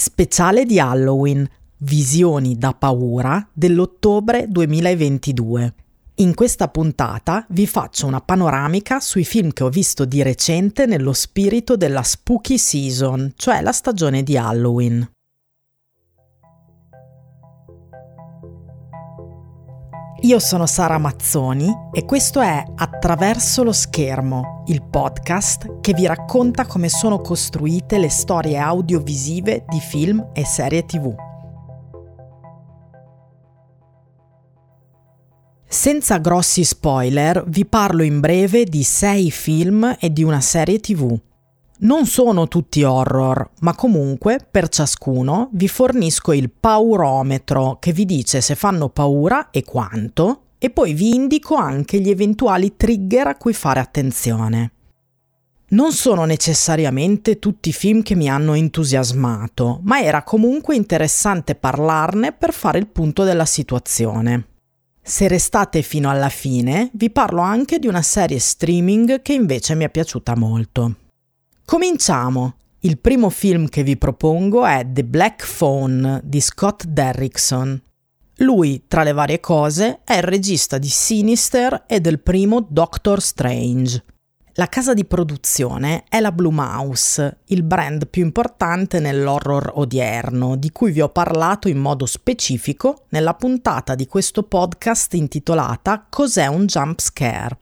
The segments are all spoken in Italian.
Speciale di Halloween, Visioni da paura dell'ottobre 2022. In questa puntata vi faccio una panoramica sui film che ho visto di recente nello spirito della spooky season, cioè la stagione di Halloween. Io sono Sara Mazzoni e questo è Attraverso lo schermo, il podcast che vi racconta come sono costruite le storie audiovisive di film e serie tv. Senza grossi spoiler, vi parlo in breve di sei film e di una serie tv. Non sono tutti horror, ma comunque per ciascuno vi fornisco il paurometro che vi dice se fanno paura e quanto, e poi vi indico anche gli eventuali trigger a cui fare attenzione. Non sono necessariamente tutti film che mi hanno entusiasmato, ma era comunque interessante parlarne per fare il punto della situazione. Se restate fino alla fine, vi parlo anche di una serie streaming che invece mi è piaciuta molto. Cominciamo! Il primo film che vi propongo è The Black Phone di Scott Derrickson. Lui, tra le varie cose, è il regista di Sinister e del primo Doctor Strange. La casa di produzione è la Blue Mouse, il brand più importante nell'horror odierno, di cui vi ho parlato in modo specifico nella puntata di questo podcast intitolata Cos'è un jump scare?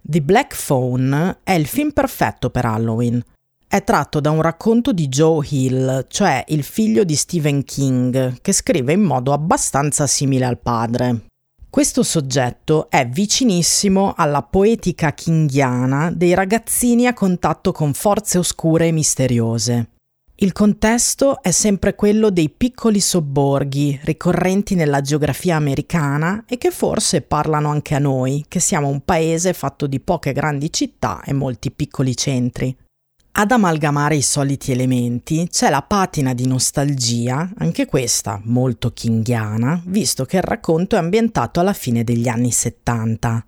The Black Phone è il film perfetto per Halloween è tratto da un racconto di Joe Hill, cioè il figlio di Stephen King, che scrive in modo abbastanza simile al padre. Questo soggetto è vicinissimo alla poetica kinghiana dei ragazzini a contatto con forze oscure e misteriose. Il contesto è sempre quello dei piccoli sobborghi ricorrenti nella geografia americana e che forse parlano anche a noi, che siamo un paese fatto di poche grandi città e molti piccoli centri. Ad amalgamare i soliti elementi c'è la patina di nostalgia, anche questa molto kinghiana, visto che il racconto è ambientato alla fine degli anni 70.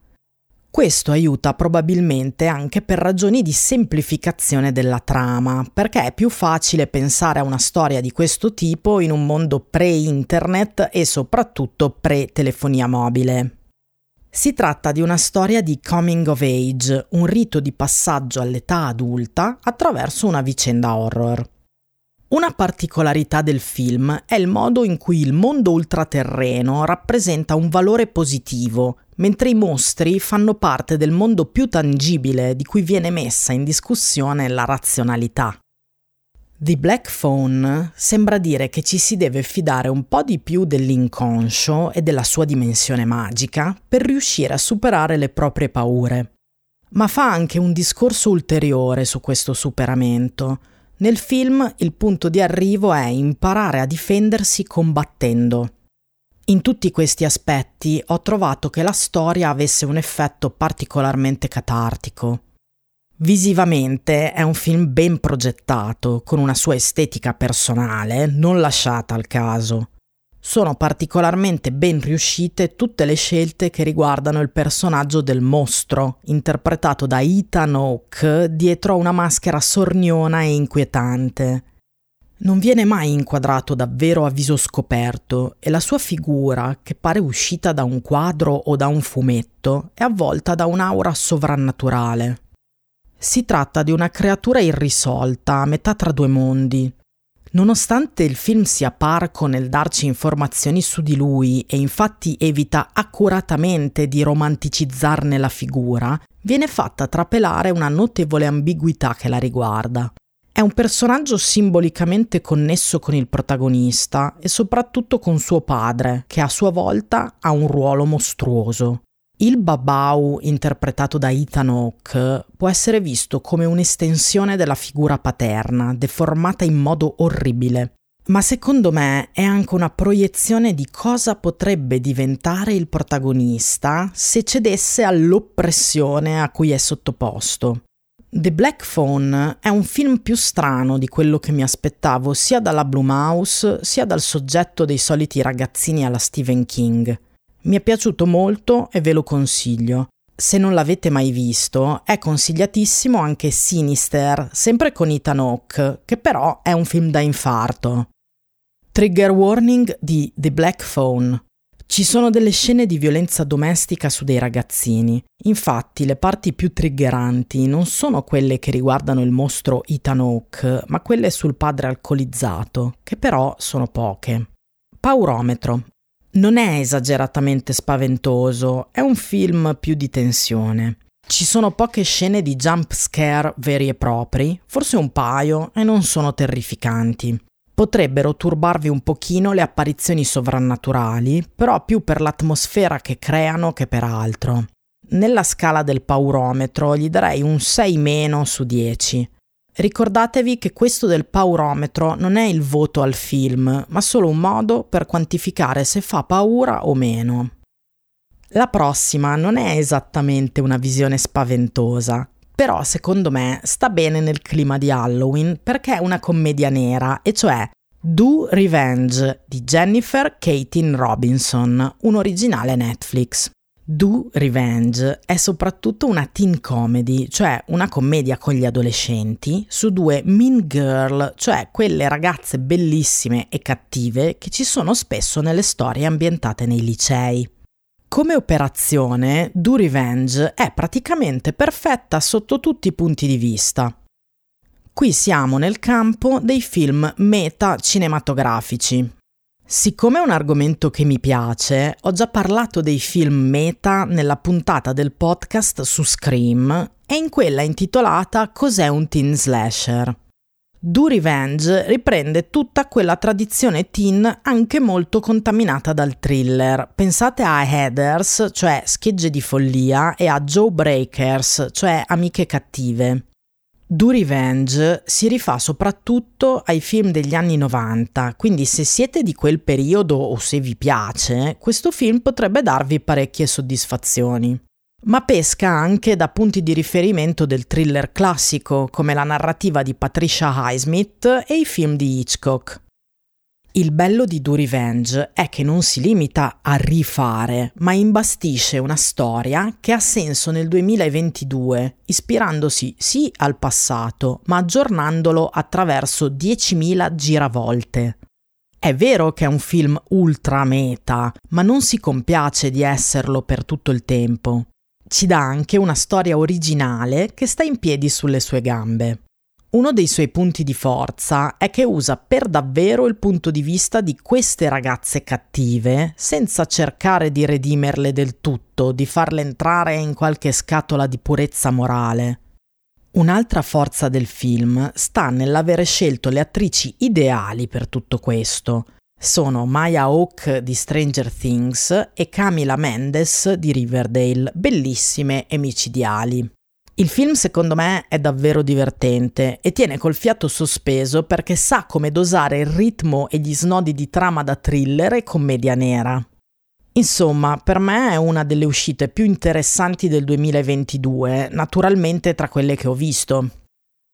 Questo aiuta probabilmente anche per ragioni di semplificazione della trama, perché è più facile pensare a una storia di questo tipo in un mondo pre-internet e soprattutto pre-telefonia mobile. Si tratta di una storia di coming of age, un rito di passaggio all'età adulta attraverso una vicenda horror. Una particolarità del film è il modo in cui il mondo ultraterreno rappresenta un valore positivo, mentre i mostri fanno parte del mondo più tangibile di cui viene messa in discussione la razionalità. The Black Phone sembra dire che ci si deve fidare un po' di più dell'inconscio e della sua dimensione magica per riuscire a superare le proprie paure. Ma fa anche un discorso ulteriore su questo superamento. Nel film il punto di arrivo è imparare a difendersi combattendo. In tutti questi aspetti ho trovato che la storia avesse un effetto particolarmente catartico. Visivamente è un film ben progettato, con una sua estetica personale, non lasciata al caso. Sono particolarmente ben riuscite tutte le scelte che riguardano il personaggio del mostro, interpretato da Ethan Hawke dietro una maschera sorniona e inquietante. Non viene mai inquadrato davvero a viso scoperto e la sua figura, che pare uscita da un quadro o da un fumetto, è avvolta da un'aura sovrannaturale. Si tratta di una creatura irrisolta, a metà tra due mondi. Nonostante il film sia parco nel darci informazioni su di lui e infatti evita accuratamente di romanticizzarne la figura, viene fatta trapelare una notevole ambiguità che la riguarda. È un personaggio simbolicamente connesso con il protagonista e soprattutto con suo padre, che a sua volta ha un ruolo mostruoso. Il Babau, interpretato da Ethan Hawke, può essere visto come un'estensione della figura paterna, deformata in modo orribile. Ma secondo me è anche una proiezione di cosa potrebbe diventare il protagonista se cedesse all'oppressione a cui è sottoposto. The Black Phone è un film più strano di quello che mi aspettavo sia dalla Blue Mouse sia dal soggetto dei soliti ragazzini alla Stephen King. Mi è piaciuto molto e ve lo consiglio. Se non l'avete mai visto, è consigliatissimo anche Sinister, sempre con Ethan Hawke, che però è un film da infarto. Trigger warning di The Black Phone. Ci sono delle scene di violenza domestica su dei ragazzini. Infatti, le parti più triggeranti non sono quelle che riguardano il mostro Ethan Hawke, ma quelle sul padre alcolizzato, che però sono poche. Paurometro. Non è esageratamente spaventoso, è un film più di tensione. Ci sono poche scene di jump scare veri e propri, forse un paio, e non sono terrificanti potrebbero turbarvi un pochino le apparizioni sovrannaturali, però più per l'atmosfera che creano che per altro. Nella scala del paurometro gli darei un 6 meno su 10. Ricordatevi che questo del paurometro non è il voto al film, ma solo un modo per quantificare se fa paura o meno. La prossima non è esattamente una visione spaventosa, però secondo me sta bene nel clima di Halloween perché è una commedia nera, e cioè Do Revenge di Jennifer Katin Robinson, un originale Netflix. Do Revenge è soprattutto una teen comedy, cioè una commedia con gli adolescenti, su due mean girl, cioè quelle ragazze bellissime e cattive che ci sono spesso nelle storie ambientate nei licei. Come operazione, Do Revenge è praticamente perfetta sotto tutti i punti di vista. Qui siamo nel campo dei film meta cinematografici. Siccome è un argomento che mi piace, ho già parlato dei film meta nella puntata del podcast su Scream e in quella intitolata Cos'è un teen slasher? Do Revenge riprende tutta quella tradizione teen anche molto contaminata dal thriller. Pensate a Headers, cioè schegge di follia, e a Joe Breakers, cioè amiche cattive. Do Revenge si rifà soprattutto ai film degli anni 90, quindi se siete di quel periodo o se vi piace, questo film potrebbe darvi parecchie soddisfazioni ma pesca anche da punti di riferimento del thriller classico, come la narrativa di Patricia Highsmith e i film di Hitchcock. Il bello di Do Revenge è che non si limita a rifare, ma imbastisce una storia che ha senso nel 2022, ispirandosi sì al passato, ma aggiornandolo attraverso 10.000 giravolte. È vero che è un film ultra meta, ma non si compiace di esserlo per tutto il tempo ci dà anche una storia originale che sta in piedi sulle sue gambe. Uno dei suoi punti di forza è che usa per davvero il punto di vista di queste ragazze cattive, senza cercare di redimerle del tutto, di farle entrare in qualche scatola di purezza morale. Un'altra forza del film sta nell'avere scelto le attrici ideali per tutto questo, sono Maya Hawke di Stranger Things e Camila Mendes di Riverdale, bellissime e micidiali. Il film secondo me è davvero divertente e tiene col fiato sospeso perché sa come dosare il ritmo e gli snodi di trama da thriller e commedia nera. Insomma, per me è una delle uscite più interessanti del 2022, naturalmente tra quelle che ho visto.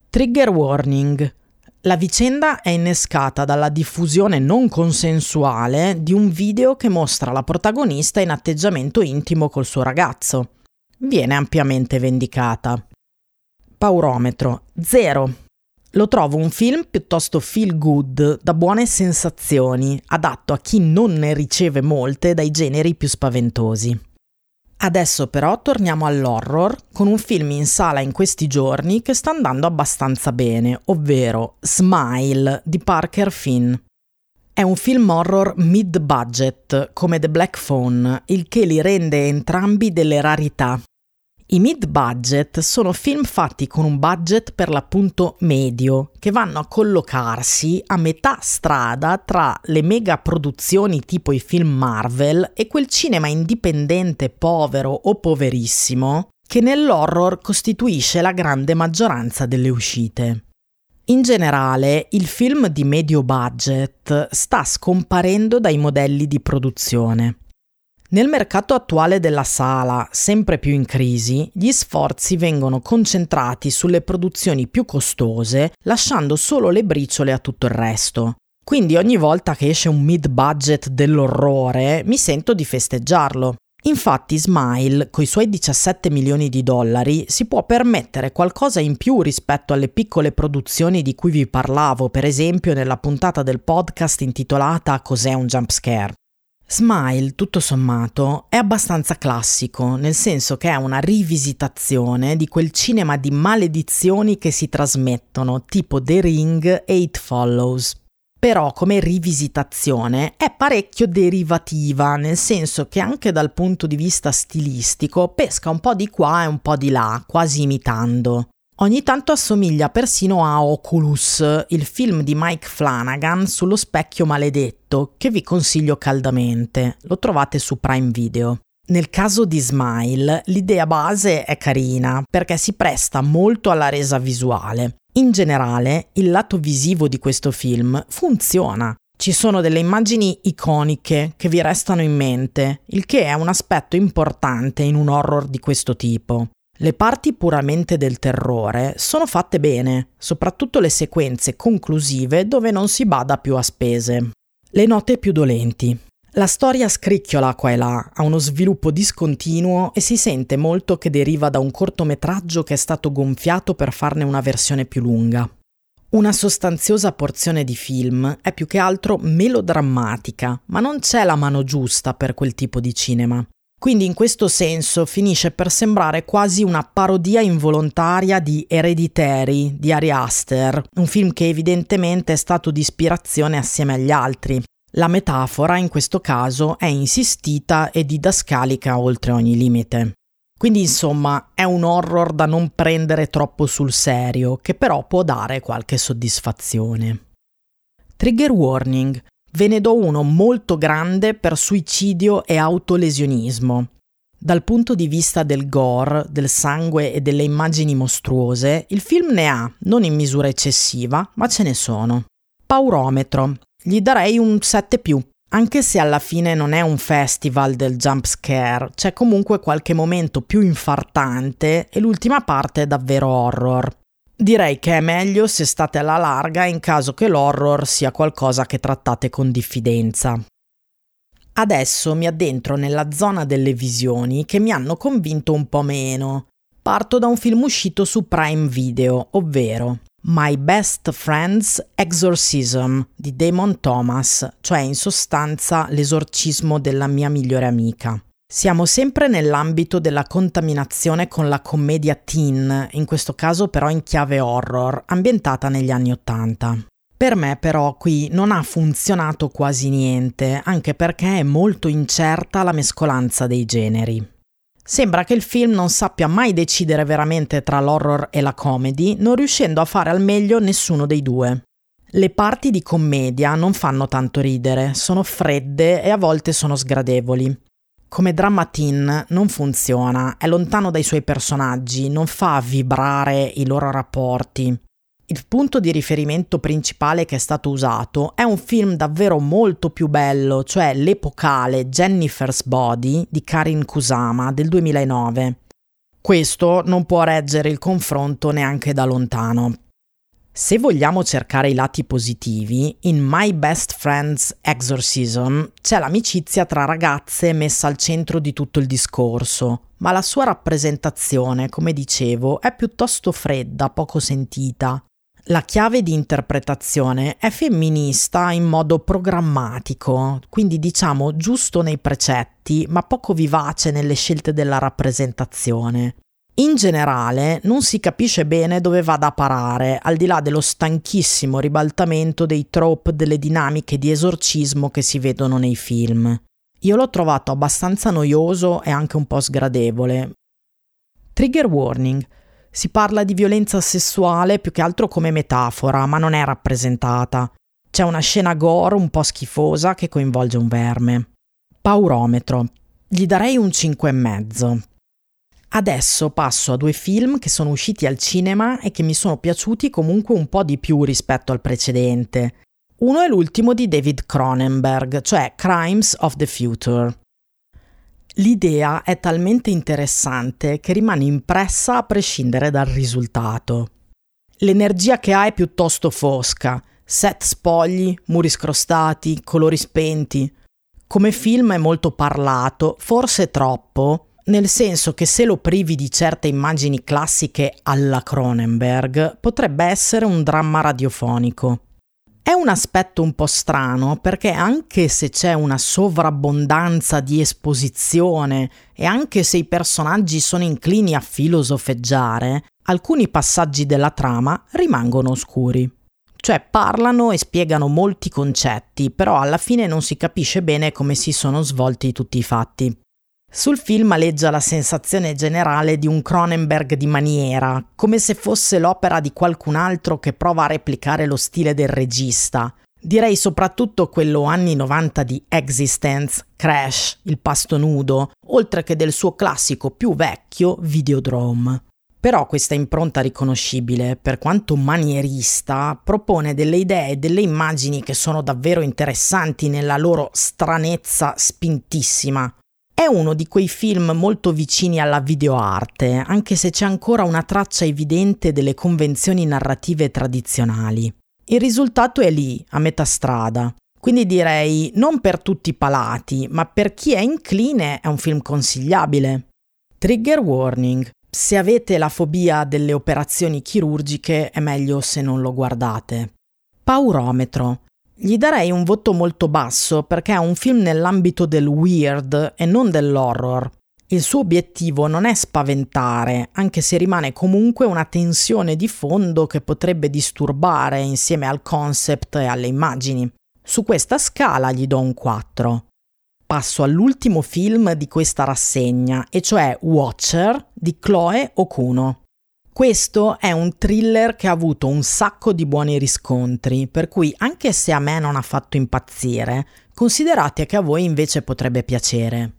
Trigger warning. La vicenda è innescata dalla diffusione non consensuale di un video che mostra la protagonista in atteggiamento intimo col suo ragazzo. Viene ampiamente vendicata. Paurometro 0. Lo trovo un film piuttosto feel good, da buone sensazioni, adatto a chi non ne riceve molte dai generi più spaventosi. Adesso però torniamo all'horror con un film in sala in questi giorni che sta andando abbastanza bene, ovvero Smile di Parker Finn. È un film horror mid-budget, come The Black Phone, il che li rende entrambi delle rarità. I mid-budget sono film fatti con un budget per l'appunto medio, che vanno a collocarsi a metà strada tra le mega produzioni tipo i film Marvel e quel cinema indipendente povero o poverissimo che nell'horror costituisce la grande maggioranza delle uscite. In generale, il film di medio budget sta scomparendo dai modelli di produzione. Nel mercato attuale della sala, sempre più in crisi, gli sforzi vengono concentrati sulle produzioni più costose, lasciando solo le briciole a tutto il resto. Quindi ogni volta che esce un mid-budget dell'orrore mi sento di festeggiarlo. Infatti Smile, coi suoi 17 milioni di dollari, si può permettere qualcosa in più rispetto alle piccole produzioni di cui vi parlavo, per esempio nella puntata del podcast intitolata Cos'è un jump scare. Smile, tutto sommato, è abbastanza classico, nel senso che è una rivisitazione di quel cinema di maledizioni che si trasmettono, tipo The Ring e It Follows. Però come rivisitazione è parecchio derivativa, nel senso che anche dal punto di vista stilistico pesca un po' di qua e un po' di là, quasi imitando. Ogni tanto assomiglia persino a Oculus, il film di Mike Flanagan sullo specchio maledetto, che vi consiglio caldamente. Lo trovate su Prime Video. Nel caso di Smile, l'idea base è carina perché si presta molto alla resa visuale. In generale, il lato visivo di questo film funziona. Ci sono delle immagini iconiche che vi restano in mente, il che è un aspetto importante in un horror di questo tipo. Le parti puramente del terrore sono fatte bene, soprattutto le sequenze conclusive dove non si bada più a spese. Le note più dolenti. La storia scricchiola qua e là, ha uno sviluppo discontinuo e si sente molto che deriva da un cortometraggio che è stato gonfiato per farne una versione più lunga. Una sostanziosa porzione di film è più che altro melodrammatica, ma non c'è la mano giusta per quel tipo di cinema. Quindi in questo senso finisce per sembrare quasi una parodia involontaria di Hereditary di Ari Aster, un film che evidentemente è stato di ispirazione assieme agli altri. La metafora in questo caso è insistita e didascalica oltre ogni limite. Quindi insomma è un horror da non prendere troppo sul serio, che però può dare qualche soddisfazione. Trigger warning ve ne do uno molto grande per suicidio e autolesionismo. Dal punto di vista del gore, del sangue e delle immagini mostruose, il film ne ha, non in misura eccessiva, ma ce ne sono. Paurometro. Gli darei un 7 Anche se alla fine non è un festival del jump scare, c'è comunque qualche momento più infartante e l'ultima parte è davvero horror. Direi che è meglio se state alla larga in caso che l'horror sia qualcosa che trattate con diffidenza. Adesso mi addentro nella zona delle visioni che mi hanno convinto un po' meno. Parto da un film uscito su Prime Video, ovvero My Best Friend's Exorcism di Damon Thomas, cioè in sostanza l'esorcismo della mia migliore amica. Siamo sempre nell'ambito della contaminazione con la commedia teen, in questo caso però in chiave horror, ambientata negli anni Ottanta. Per me però qui non ha funzionato quasi niente, anche perché è molto incerta la mescolanza dei generi. Sembra che il film non sappia mai decidere veramente tra l'horror e la comedy, non riuscendo a fare al meglio nessuno dei due. Le parti di commedia non fanno tanto ridere, sono fredde e a volte sono sgradevoli. Come drama teen non funziona, è lontano dai suoi personaggi, non fa vibrare i loro rapporti. Il punto di riferimento principale che è stato usato è un film davvero molto più bello, cioè l'epocale Jennifer's Body di Karin Kusama del 2009. Questo non può reggere il confronto neanche da lontano. Se vogliamo cercare i lati positivi, in My Best Friend's Exorcism c'è l'amicizia tra ragazze messa al centro di tutto il discorso, ma la sua rappresentazione, come dicevo, è piuttosto fredda, poco sentita. La chiave di interpretazione è femminista in modo programmatico, quindi diciamo giusto nei precetti, ma poco vivace nelle scelte della rappresentazione. In generale non si capisce bene dove vada a parare, al di là dello stanchissimo ribaltamento dei trope delle dinamiche di esorcismo che si vedono nei film. Io l'ho trovato abbastanza noioso e anche un po' sgradevole. Trigger warning. Si parla di violenza sessuale più che altro come metafora, ma non è rappresentata. C'è una scena gore un po' schifosa che coinvolge un verme. Paurometro. Gli darei un 5,5. Adesso passo a due film che sono usciti al cinema e che mi sono piaciuti comunque un po' di più rispetto al precedente. Uno è l'ultimo di David Cronenberg, cioè Crimes of the Future. L'idea è talmente interessante che rimane impressa a prescindere dal risultato. L'energia che ha è piuttosto fosca, set spogli, muri scrostati, colori spenti, Come film è molto parlato, forse troppo, nel senso che se lo privi di certe immagini classiche alla Cronenberg, potrebbe essere un dramma radiofonico. È un aspetto un po' strano perché anche se c'è una sovrabbondanza di esposizione e anche se i personaggi sono inclini a filosofeggiare, alcuni passaggi della trama rimangono oscuri. Cioè parlano e spiegano molti concetti, però alla fine non si capisce bene come si sono svolti tutti i fatti. Sul film aleggia la sensazione generale di un Cronenberg di maniera, come se fosse l'opera di qualcun altro che prova a replicare lo stile del regista. Direi soprattutto quello anni 90 di Existence, Crash, Il pasto nudo, oltre che del suo classico più vecchio Videodrome. Però questa impronta riconoscibile, per quanto manierista, propone delle idee e delle immagini che sono davvero interessanti nella loro stranezza spintissima. È uno di quei film molto vicini alla videoarte, anche se c'è ancora una traccia evidente delle convenzioni narrative tradizionali. Il risultato è lì, a metà strada. Quindi direi non per tutti i palati, ma per chi è incline è un film consigliabile. Trigger warning. Se avete la fobia delle operazioni chirurgiche è meglio se non lo guardate. Paurometro. Gli darei un voto molto basso perché è un film nell'ambito del weird e non dell'horror. Il suo obiettivo non è spaventare, anche se rimane comunque una tensione di fondo che potrebbe disturbare insieme al concept e alle immagini. Su questa scala gli do un 4. Passo all'ultimo film di questa rassegna, e cioè Watcher di Chloe Okuno. Questo è un thriller che ha avuto un sacco di buoni riscontri, per cui anche se a me non ha fatto impazzire, considerate che a voi invece potrebbe piacere.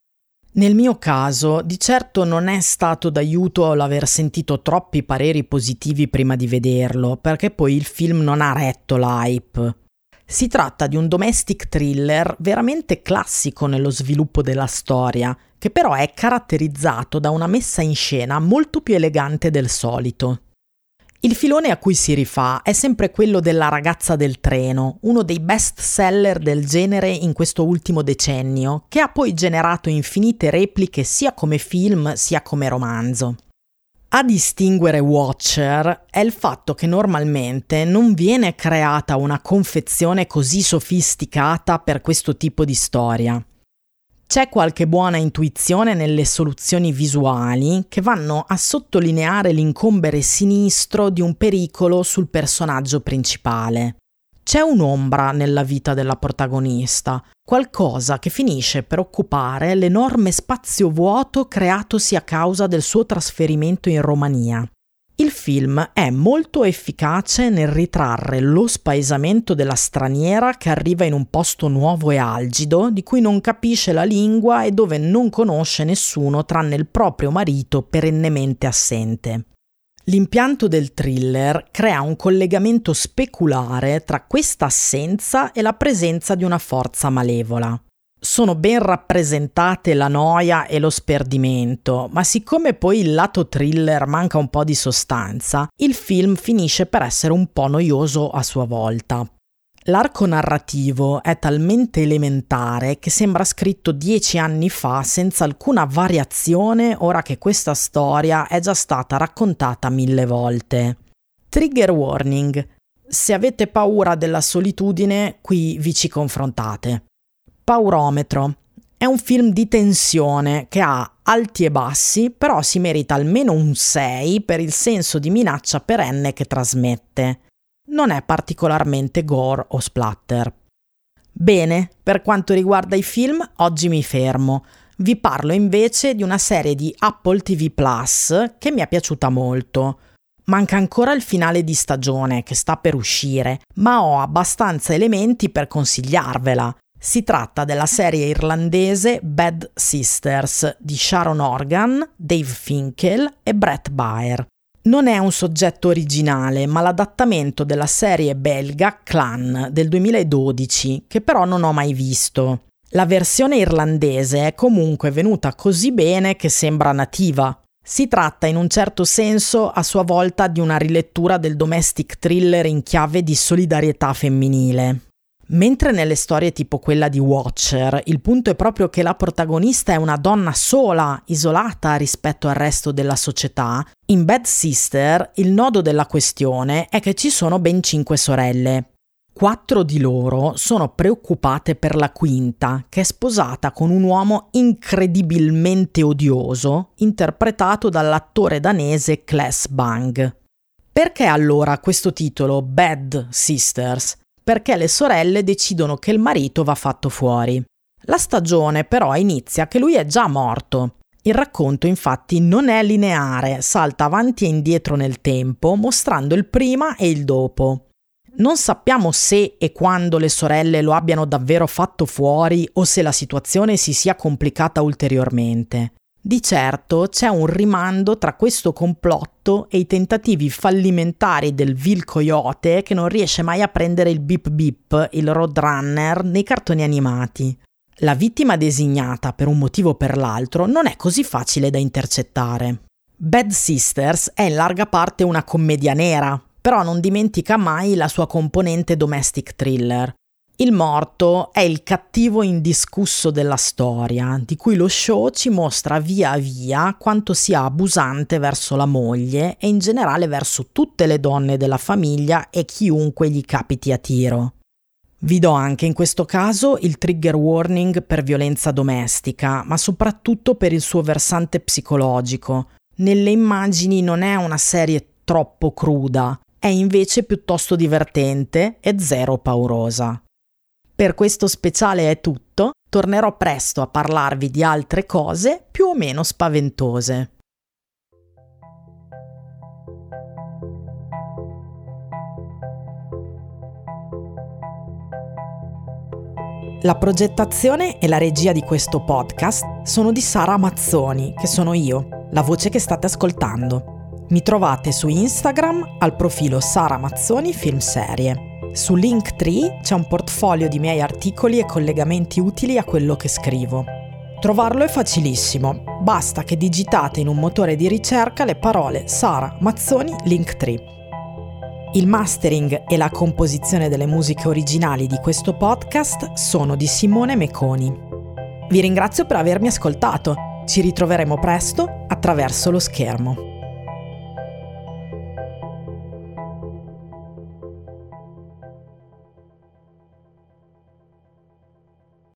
Nel mio caso, di certo non è stato d'aiuto l'aver sentito troppi pareri positivi prima di vederlo, perché poi il film non ha retto l'hype. Si tratta di un domestic thriller veramente classico nello sviluppo della storia, che però è caratterizzato da una messa in scena molto più elegante del solito. Il filone a cui si rifà è sempre quello della ragazza del treno, uno dei best seller del genere in questo ultimo decennio, che ha poi generato infinite repliche sia come film sia come romanzo. A distinguere Watcher è il fatto che normalmente non viene creata una confezione così sofisticata per questo tipo di storia. C'è qualche buona intuizione nelle soluzioni visuali che vanno a sottolineare l'incombere sinistro di un pericolo sul personaggio principale. C'è un'ombra nella vita della protagonista, qualcosa che finisce per occupare l'enorme spazio vuoto creatosi a causa del suo trasferimento in Romania. Il film è molto efficace nel ritrarre lo spaesamento della straniera che arriva in un posto nuovo e algido, di cui non capisce la lingua e dove non conosce nessuno tranne il proprio marito perennemente assente. L'impianto del thriller crea un collegamento speculare tra questa assenza e la presenza di una forza malevola sono ben rappresentate la noia e lo sperdimento, ma siccome poi il lato thriller manca un po' di sostanza, il film finisce per essere un po' noioso a sua volta. L'arco narrativo è talmente elementare che sembra scritto dieci anni fa senza alcuna variazione ora che questa storia è già stata raccontata mille volte. Trigger warning. Se avete paura della solitudine, qui vi ci confrontate. Paurometro. È un film di tensione che ha alti e bassi, però si merita almeno un 6 per il senso di minaccia perenne che trasmette. Non è particolarmente gore o splatter. Bene, per quanto riguarda i film, oggi mi fermo. Vi parlo invece di una serie di Apple TV Plus che mi è piaciuta molto. Manca ancora il finale di stagione che sta per uscire, ma ho abbastanza elementi per consigliarvela. Si tratta della serie irlandese Bad Sisters di Sharon Organ, Dave Finkel e Brett Baer. Non è un soggetto originale, ma l'adattamento della serie belga Clan del 2012, che però non ho mai visto. La versione irlandese è comunque venuta così bene che sembra nativa. Si tratta in un certo senso a sua volta di una rilettura del domestic thriller in chiave di solidarietà femminile. Mentre nelle storie tipo quella di Watcher il punto è proprio che la protagonista è una donna sola, isolata rispetto al resto della società, in Bad Sister il nodo della questione è che ci sono ben cinque sorelle. Quattro di loro sono preoccupate per la quinta, che è sposata con un uomo incredibilmente odioso, interpretato dall'attore danese Claes Bang. Perché allora questo titolo Bad Sisters? Perché le sorelle decidono che il marito va fatto fuori. La stagione però inizia che lui è già morto. Il racconto infatti non è lineare, salta avanti e indietro nel tempo, mostrando il prima e il dopo. Non sappiamo se e quando le sorelle lo abbiano davvero fatto fuori o se la situazione si sia complicata ulteriormente. Di certo c'è un rimando tra questo complotto e i tentativi fallimentari del Vil Coyote che non riesce mai a prendere il Bip Bip, il Roadrunner, nei cartoni animati. La vittima designata per un motivo o per l'altro non è così facile da intercettare. Bad Sisters è in larga parte una commedia nera, però non dimentica mai la sua componente domestic thriller, il morto è il cattivo indiscusso della storia, di cui lo show ci mostra via via quanto sia abusante verso la moglie e in generale verso tutte le donne della famiglia e chiunque gli capiti a tiro. Vi do anche in questo caso il trigger warning per violenza domestica, ma soprattutto per il suo versante psicologico. Nelle immagini non è una serie troppo cruda, è invece piuttosto divertente e zero paurosa. Per questo speciale è tutto, tornerò presto a parlarvi di altre cose più o meno spaventose. La progettazione e la regia di questo podcast sono di Sara Mazzoni, che sono io, la voce che state ascoltando. Mi trovate su Instagram al profilo Sara Mazzoni Film Serie. Su Linktree c'è un portfolio di miei articoli e collegamenti utili a quello che scrivo. Trovarlo è facilissimo, basta che digitate in un motore di ricerca le parole Sara Mazzoni Linktree. Il mastering e la composizione delle musiche originali di questo podcast sono di Simone Meconi. Vi ringrazio per avermi ascoltato, ci ritroveremo presto attraverso lo schermo.